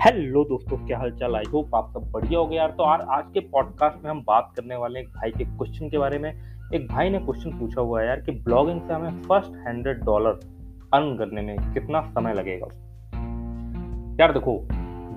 Hello दोस्तों, क्या हाल चाल आई होप आप सब बढ़िया हो गया यार। तो यार, आज के पॉडकास्ट में हम बात करने वाले हैं भाई के क्वेश्चन के बारे में। एक भाई ने क्वेश्चन पूछा हुआ है यार कि ब्लॉगिंग से हमें फ़र्स्ट हंड्रेड डॉलर अर्न करने में कितना समय लगेगा? यार देखो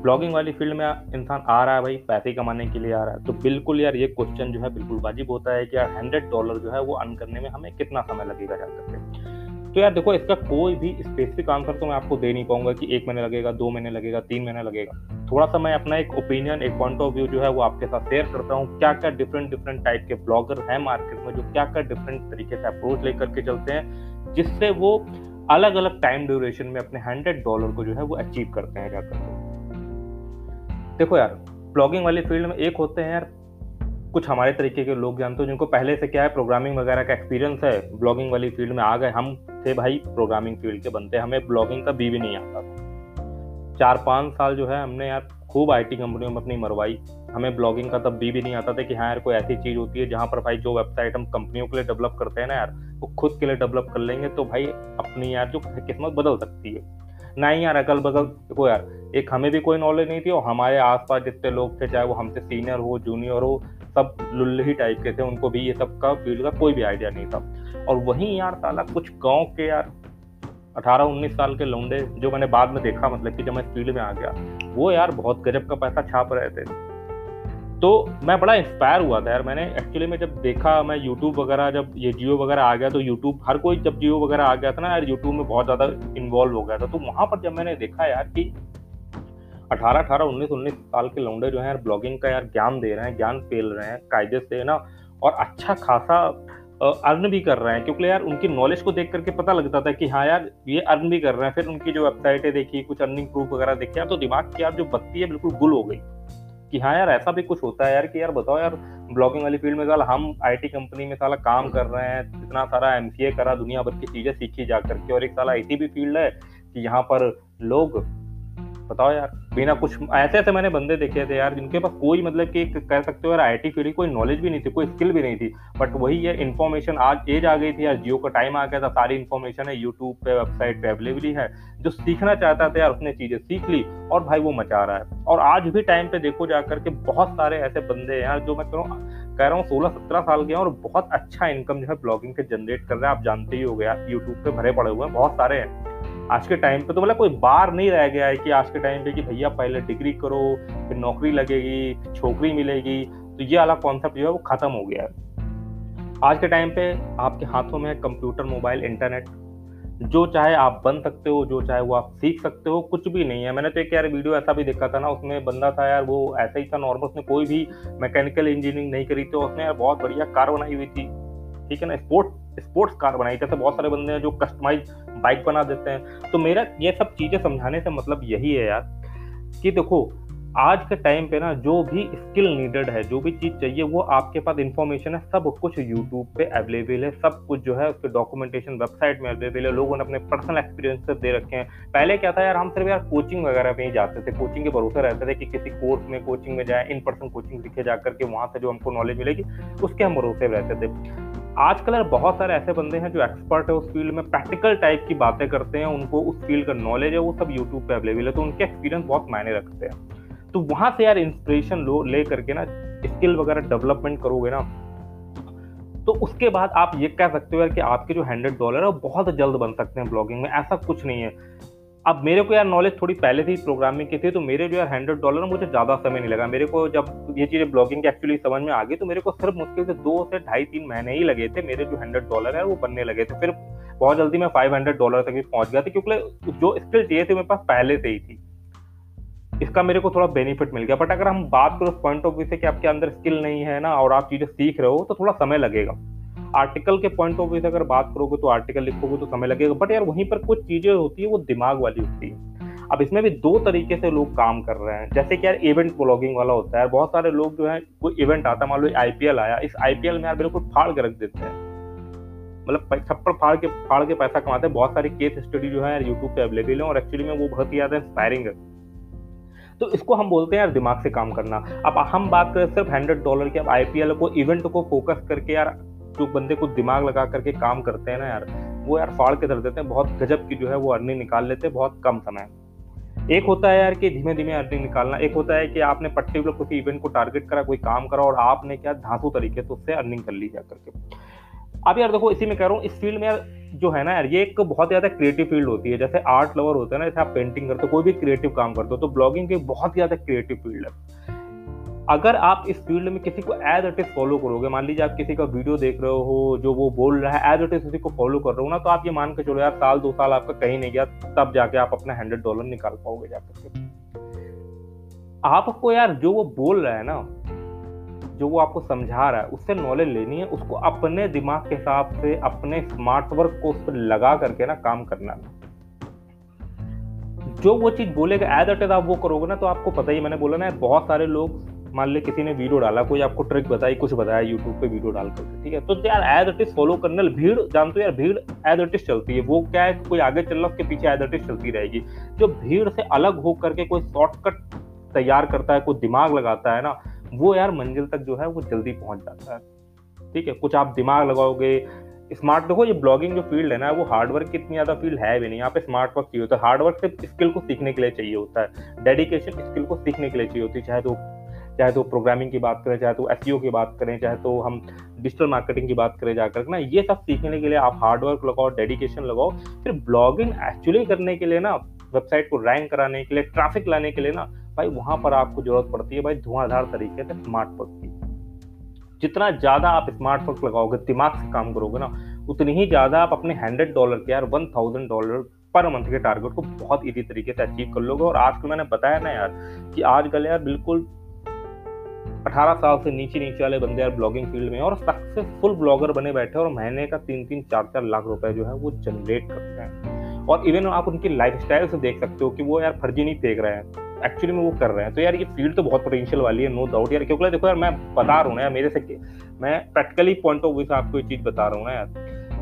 ब्लॉगिंग वाली फ़ील्ड में इंसान आ रहा है भाई, पैसे कमाने के लिए आ रहा है। तो बिल्कुल यार, ये क्वेश्चन जो है बिल्कुल वाजिब होता है कि यार हंड्रेड डॉलर जो है वो अर्न करने में हमें कितना समय लगेगा जा करके तो यार देखो, इसका कोई भी स्पेसिफिक आंसर तो मैं आपको दे नहीं पाऊँगा कि एक महीने लगेगा, दो महीने लगेगा, तीन महीने लगेगा। थोड़ा सा मैं अपना एक ओपिनियन एक पॉइंट ऑफ़ व्यू जो है वो आपके साथ शेयर करता हूँ। क्या क्या डिफरेंट डिफरेंट टाइप के ब्लॉगर हैं मार्केट में जो क्या क्या डिफरेंट तरीके से अप्रोच लेकर के चलते हैं, जिससे वो अलग अलग टाइम ड्यूरेशन में अपने हंड्रेड डॉलर को जो है वो अचीव करते हैं, जाकर देखो यार ब्लॉगिंग वाली फ़ील्ड में एक होते हैं यार कुछ हमारे तरीके के लोग जानते हो, जिनको पहले से क्या है प्रोग्रामिंग वगैरह का एक्सपीरियंस है ब्लॉगिंग वाली फ़ील्ड में आ गए। हम थे भाई प्रोग्रामिंग फ़ील्ड के बनते। हमें ब्लॉगिंग का बी भी नहीं आता था। चार पाँच साल जो है हमने यार खूब आईटी कंपनियों में अपनी मरवाई। हमें ब्लॉगिंग का तब भी भी नहीं आता था कि हाँ यार कोई ऐसी चीज़ होती है जहाँ पर भाई जो वेबसाइट हम कंपनियों के लिए डेवलप करते हैं ना यार, वो खुद के लिए डेवलप कर लेंगे तो भाई अपनी यार जो किस्मत बदल सकती है। ना ही यार अगल बगल देखो यार, एक हमें भी कोई नॉलेज नहीं थी और हमारे आसपास जितने लोग थे, चाहे वो हमसे सीनियर हो जूनियर हो सब लुल्ली टाइप के थे, उनको भी ये सब का फ़ील्ड का कोई भी आइडिया नहीं था। और वहीं यार साला कुछ गाँव के यार अठारह उन्नीस साल के लौंडे जो मैंने बाद में देखा मतलब कि जब मैं फ़ील्ड में आ गया, वो यार बहुत गजब का पैसा छाप रहे थे। तो मैं बड़ा इंस्पायर हुआ था यार। मैंने एक्चुअली में जब देखा, मैं यूट्यूब वगैरह, जब ये जियो वगैरह आ गया तो यूट्यूब हर कोई जब जियो वगैरह आ गया था ना यार यूट्यूब में बहुत ज़्यादा इन्वॉल्व हो गया था। तो वहाँ पर जब मैंने देखा यार कि अठारह अठारह, उन्नीस उन्नीस साल के लौंडे जो है यार ब्लॉगिंग का यार ज्ञान दे रहे हैं, ज्ञान फैल रहे हैं, कायदे से है ना, और अच्छा खासा अर्न भी कर रहे हैं। क्योंकि यार उनकी नॉलेज को देख करके पता लगता था कि हाँ यार, ये अर्न भी कर रहे हैं। फिर उनकी जो वेबसाइटें देखी, कुछ अर्निंग प्रूफ वगैरह देखे तो दिमाग की यार जो बत्ती है, बिल्कुल गुल हो गई। कि हाँ यार, ऐसा भी कुछ होता है यार कि यार बताओ यार, ब्लॉगिंग वाली फ़ील्ड में साला हम आईटी कंपनी में साला काम कर रहे हैं, इतना सारा एम करा, दुनिया भर की चीज़ें सीखी जा करके, और एक साला ऐसी भी फ़ील्ड है कि यहाँ पर लोग बताओ यार। बिना कुछ ऐसे ऐसे मैंने बंदे देखे थे यार, जिनके पास कोई मतलब कि कह सकते हो यार आई टी फ़ील्ड कोई नॉलेज भी नहीं थी, कोई स्किल भी नहीं थी। बट वही ये इन्फॉर्मेशन आज एज आ गई थी यार जियो का टाइम आ गया था, सारी इन्फॉर्मेशन है यूट्यूब पे वेबसाइट पे अवेलेबल है जो सीखना चाहता था यार, उसने चीज़ें सीख ली और भाई वो मचा रहा है। और आज भी टाइम पे देखो जाकर के बहुत सारे ऐसे बंदे हैं यार, जो मैं कह कह रहा हूँ सोलह सत्रह साल के और बहुत अच्छा इनकम जो है ब्लॉगिंग से जनरेट कर रहे हैं। आप जानते ही हो गया यूट्यूब पे भरे पड़े हुए हैं, बहुत सारे हैं। आज के टाइम पे तो मतलब कोई बार नहीं रह गया है कि आज के टाइम पे कि भैया पहले डिग्री करो, फिर नौकरी लगेगी छोकरी मिलेगी तो ये वाला कॉन्सेप्ट जो है वो खत्म हो गया है। आज के टाइम पे आपके हाथों में कंप्यूटर मोबाइल इंटरनेट जो चाहे आप बन सकते हो, जो चाहे वो आप सीख सकते हो, कुछ भी नहीं है। मैंने तो एक यार वीडियो ऐसा भी देखा था ना, उसमें बंदा था यार, वो ऐसा ही था नॉर्मल उसने कोई भी मैकेनिकल इंजीनियरिंग नहीं करी थी उसने यार बहुत बढ़िया कार बनाई हुई थी। ठीक है ना? स्पोर्ट स्पोर्ट्स कार बनाई जैसे बहुत सारे बंदे हैं जो कस्टमाइज बाइक बना देते हैं। तो मेरा ये सब चीज़ें समझाने से मतलब यही है यार कि देखो, आज के टाइम पे ना जो भी स्किल नीडेड है, जो भी चीज़ चाहिए, वो आपके पास इन्फॉर्मेशन है, सब कुछ यूट्यूब पे अवेलेबल है, सब कुछ जो है उसके डॉक्यूमेंटेशन वेबसाइट में अवेलेबल है, लोगों ने अपने पर्सनल एक्सपीरियंस दे रखे हैं। पहले क्या था यार, हम सिर्फ़ यार कोचिंग वगैरह में ही जाते थे कोचिंग के भरोसे रहते थे कि किसी कोर्स में कोचिंग में जाए इन पर्सन कोचिंग सीखे जा करके वहाँ से जो हमको नॉलेज मिलेगी, उसके हम भरोसे रहते थे। आजकल बहुत सारे ऐसे बंदे हैं जो एक्सपर्ट है उस फ़ील्ड में प्रैक्टिकल टाइप की बातें करते हैं, उनको उस फ़ील्ड का नॉलेज है, वो सब यूट्यूब पे अवेलेबल है तो उनके एक्सपीरियंस बहुत मायने रखते हैं। तो वहाँ से यार इंस्पिरेशन लो, ले करके ना स्किल वगैरह डेवलपमेंट करोगे ना तो उसके बाद आप ये कह सकते हो यार कि आपके जो हंड्रेड डॉलर है, वो बहुत जल्द बन सकते हैं ब्लॉगिंग में, ऐसा कुछ नहीं है। अब मेरे को यार नॉलेज थोड़ी पहले से ही प्रोग्रामिंग की थी तो मेरे जो यार हंड्रेड डॉलर मुझे ज़्यादा समय नहीं लगा। मेरे को जब ये चीज़ें ब्लॉगिंग की एक्चुअली समझ में आ गई तो मेरे को सिर्फ़ मुश्किल से दो से ढाई तीन महीने ही लगे थे मेरे जो हंड्रेड डॉलर है, वो बनने लगे थे। फिर बहुत जल्दी मैं फाइव हंड्रेड डॉलर तक भी पहुँच गया था, क्योंकि जो स्किल चाहिए थी मेरे पास पहले से ही थी। इसका मेरे को थोड़ा बेनिफिट मिल गया। बट अगर हम बात करो पॉइंट ऑफ़ व्यू से कि आपके अंदर स्किल नहीं है ना, और आप चीज़ें सीख रहे हो तो थोड़ा समय लगेगा। आर्टिकल के पॉइंट ऑफ़ व्यू से अगर बात करोगे तो आर्टिकल लिखोगे तो समय लगेगा। बट यार वहीं पर कुछ चीज़ें होती है, वो दिमाग वाली होती है। अब इसमें भी दो तरीके से लोग काम कर रहे हैं। जैसे कि यार इवेंट ब्लॉगिंग वाला होता है। बहुत सारे लोग जो है, कोई इवेंट आता मान लो आईपीएल आया, इस आईपीएल में यार बिल्कुल फाड़ के रख देते हैं। मतलब छप्पड़ फाड़ के फाड़ के पैसा कमाते हैं। बहुत सारी केस स्टडी जो है यूट्यूब पे अवेलेबल है और एक्चुअली में वो बहुत ही ज़्यादा इंस्पायरिंग है। तो इसको हम बोलते हैं यार दिमाग से काम करना। अब हम बात करें सिर्फ़ हंड्रेड डॉलर की, अब आईपीएल को इवेंट को फोकस करके यार जो बंदे को दिमाग लगा करके काम करते हैं ना यार, वो यार फाड़ के धर देते हैं, बहुत गजब की जो है वो अर्निंग निकाल लेते हैं, बहुत कम समय। एक होता है यार कि धीमे धीमे अर्निंग निकालना, एक होता है कि आपने पर्टिकुलर किसी इवेंट को टारगेट करा, कोई काम करा और आपने क्या धांसू तरीके से उससे अर्निंग कर ली जा करके अब यार देखो, इसी में कह रहा हूँ, इस फ़ील्ड में यार जो है ना यार, ये एक बहुत ज़्यादा क्रिएटिव फ़ील्ड होती है। जैसे आर्ट लवर होता है ना, जैसे आप पेंटिंग करते हो, कोई भी क्रिएटिव काम करते हो तो ब्लॉगिंग एक बहुत ज़्यादा क्रिएटिव फ़ील्ड है। अगर आप इस फ़ील्ड में किसी को एज इट इज़ फॉलो करोगे, मान लीजिए आप किसी का वीडियो देख रहे हो, जो वो बोल रहा है एज इट इज़ किसी को फॉलो कर रहे हो ना तो आप ये मान के चलो यार, साल, दो साल आपका कहीं नहीं गया, तब जाके आप अपना हंड्रेड डॉलर निकाल पाओगे जाकर के आपको यार जो वो बोल रहा है ना, जो वो आपको समझा रहा है, उससे नॉलेज लेनी है, उसको अपने दिमाग के हिसाब से, अपने स्मार्ट वर्क को उस पर लगा करके ना काम करना। है जो वो चीज़ बोलेगा एज इट आप वो करोगे ना तो आपको पता ही, मैंने बोला ना, बहुत सारे लोग मान ले किसी ने वीडियो डाला, कोई आपको ट्रिक बताई, कुछ बताया यूट्यूब पे वीडियो डाल करके, ठीक है? तो यार एज इट इज़ फॉलो करने भीड़ जानते हो यार भीड़ एज इट इज़ चलती है, वो क्या है कोई आगे चल रहा उसके पीछे एज इट इज़ चलती रहेगी। जो भीड़ से अलग हो करके कोई शॉर्टकट तैयार करता है, कोई दिमाग लगाता है ना, वो यार मंजिल तक जो है, वो जल्दी पहुँच जाता है, ठीक है? कुछ आप दिमाग लगाओगे स्मार्ट देखो ये ब्लॉगिंग जो फ़ील्ड है ना, वो हार्डवर्क की इतनी ज़्यादा फ़ील्ड है भी नहीं, यहाँ पे स्मार्ट वर्क चाहिए होता है। हार्डवर्क सिर्फ़ स्किल को सीखने के लिए चाहिए होता है। डेडिकेशन स्किल को सीखने के लिए चाहिए होती है, चाहे तो चाहे तो प्रोग्रामिंग की बात करें चाहे तो एस की बात करें चाहे तो हम डिजिटल मार्केटिंग की बात करें जाकर ना ये सब सीखने के लिए आप हार्डवर्क लगाओ डेडिकेशन लगाओ फिर ब्लॉगिंग एक्चुअली करने के लिए ना वेबसाइट को रैंक कराने के लिए ट्रैफ़िक लाने के लिए ना भाई वहाँ पर आपको ज़रूरत पड़ती है भाई धुआंधार तरीके से स्मार्ट वर्क की। जितना ज़्यादा आप स्मार्ट वर्क लगाओगे दिमाग से काम करोगे ना उतनी ही ज़्यादा आप अपने हंड्रेड डॉलर के यार वन थाउज़ेंड डॉलर पर मंथ के टारगेट को बहुत इजी तरीके से अचीव कर लोगे। और आजकल मैंने बताया ना यार कि आजकल यार बिल्कुल 18 साल से नीचे नीचे वाले बंदे यार ब्लॉगिंग फ़ील्ड में और सक्सेसफुल ब्लॉगर बने बैठे और महीने का तीन तीन चार चार लाख रुपए जो है वो जनरेट करते हैं। और इवन आप उनकी लाइफ से देख सकते हो कि वो यार फर्जी नहीं फेंक रहे हैं। एक्चुअली में वो कर रहे हैं। तो यार ये फ़ील्ड तो बहुत पोटेंशियल वाली है नो डाउट यार। क्योंकि देखो यार, मैं बता रहा हूँ ना यार, मेरे से मैं प्रैक्टिकली पॉइंट ऑफ़ व्यू से आपको ये चीज़ बता रहा हूँ ना यार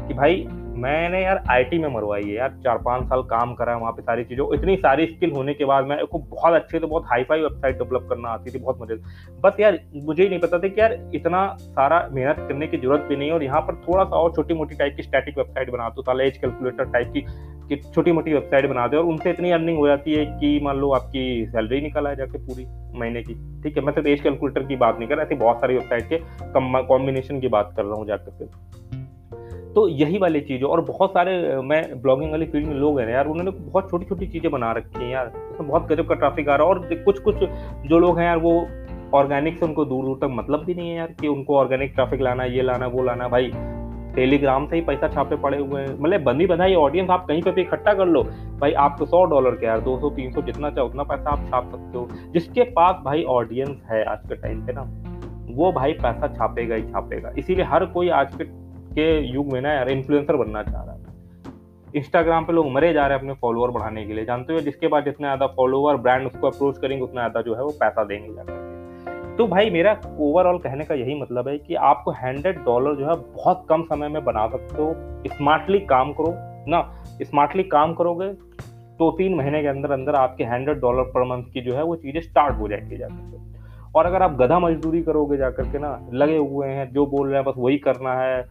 कि भाई मैंने यार आईटी में मरवाई है यार, चार पाँच साल काम करा है वहाँ पे सारी चीज़ों, इतनी सारी स्किल होने के बाद मैं को बहुत अच्छे तो बहुत हाई फाई वेबसाइट डेवलप करना आती थी, बहुत मज़े बस यार, मुझे ही नहीं पता था कि यार इतना सारा मेहनत करने की ज़रूरत भी नहीं और यहाँ पर थोड़ा सा और छोटी मोटी टाइप की स्टैटिक वेबसाइट बना दो, साला एज कैलकुलेटर टाइप की छोटी मोटी वेबसाइट बना दे और उनसे इतनी अर्निंग हो जाती है कि मान लो आपकी सैलरी निकल आए जाके पूरी महीने की। ठीक है, मैं सिर्फ़ एज कैलकुलेटर की बात नहीं कर रहा, ऐसी बहुत सारी वेबसाइट के कॉम्बिनेशन की बात कर रहा हूँ जाकर के। तो यही वाली चीज़, और बहुत सारे मैं ब्लॉगिंग वाली फ़ील्ड में लोग हैं यार, उन्होंने बहुत छोटी छोटी चीज़ें बना रखी हैं यार। उसमें बहुत गजब का ट्रैफ़िक आ रहा है, और कुछ कुछ जो लोग हैं यार, वो ऑर्गेनिक से उनको दूर दूर तक मतलब भी नहीं है यार, कि उनको ऑर्गेनिक ट्रैफ़िक लाना, ये लाना, वो लाना। भाई टेलीग्राम से ही पैसा छापे पड़े हुए हैं। मतलब बंदी बधाई ऑडियंस आप कहीं पे भी इकट्ठा कर लो। भाई आपको सौ डॉलर के यार, दो सौ, तीन सौ जितना चाहो उतना पैसा आप छाप सकते हो। जिसके पास भाई ऑडियंस है आज के टाइम पे ना, वो भाई पैसा छापेगा ही छापेगा। इसीलिए हर कोई आज के के युग में ना यार इन्फ्लुएंसर बनना चाह रहा है। इंस्टाग्राम पे लोग मरे जा रहे हैं अपने फॉलोअर बढ़ाने के लिए। जानते हो जिसके बाद जितना ज़्यादा फॉलोअर ब्रांड उसको अप्रोच करेंगे, उतना ज़्यादा जो है वो पैसा देंगे जाकर तो भाई मेरा ओवरऑल कहने का यही मतलब है कि आपको हंड्रेड डॉलर जो है बहुत कम समय में बना सकते हो। स्मार्टली काम करो, ना स्मार्टली काम करोगे तो तीन महीने के अंदर अंदर आपके हंड्रेड डॉलर पर मंथ की जो है वो चीज़ें स्टार्ट हो जाएँगी जाकर और अगर आप गधा मजदूरी करोगे जाकर के ना, लगे हुए हैं, जो बोल रहे हैं, बस वही करना है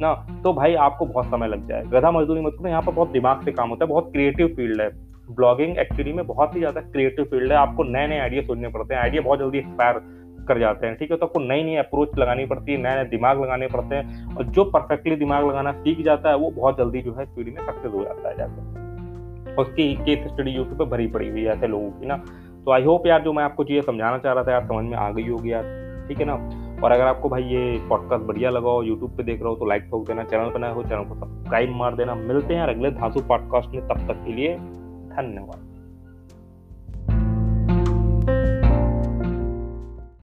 ना तो भाई आपको बहुत समय लग जाए। गधा मजदूरी मत करो, यहाँ पर बहुत दिमाग से काम होता है, बहुत क्रिएटिव फ़ील्ड है। ब्लॉगिंग एक्चुअली में बहुत ही ज़्यादा क्रिएटिव फ़ील्ड है, आपको नए नए आइडिया सोचने पड़ते हैं आइडिया बहुत जल्दी एक्सपायर कर जाते हैं, ठीक है? तो आपको नई नई अप्रोच लगानी पड़ती है नए नए दिमाग लगाने पड़ते हैं, और जो परफेक्टली दिमाग लगाना सीख जाता है, वो बहुत जल्दी जो है फ़ील्ड में सक्सेस हो जाता है जाकर उसकी केस स्टडी यूट्यूब पर भरी पड़ी हुई है ऐसे लोगों की ना। तो आई होप यार जो मैं आपको चीज़ें समझाना चाह रहा था, यार समझ में आ गई होगी यार, ठीक है ना? और अगर आपको भाई ये पॉडकास्ट बढ़िया लगा हो यूट्यूब पे देख रहे हो तो लाइक ठोक देना चैनल पर नए हो चैनल को सब्सक्राइब मार देना। मिलते हैं अगले धातु पॉडकास्ट में, तब तक के लिए धन्यवाद।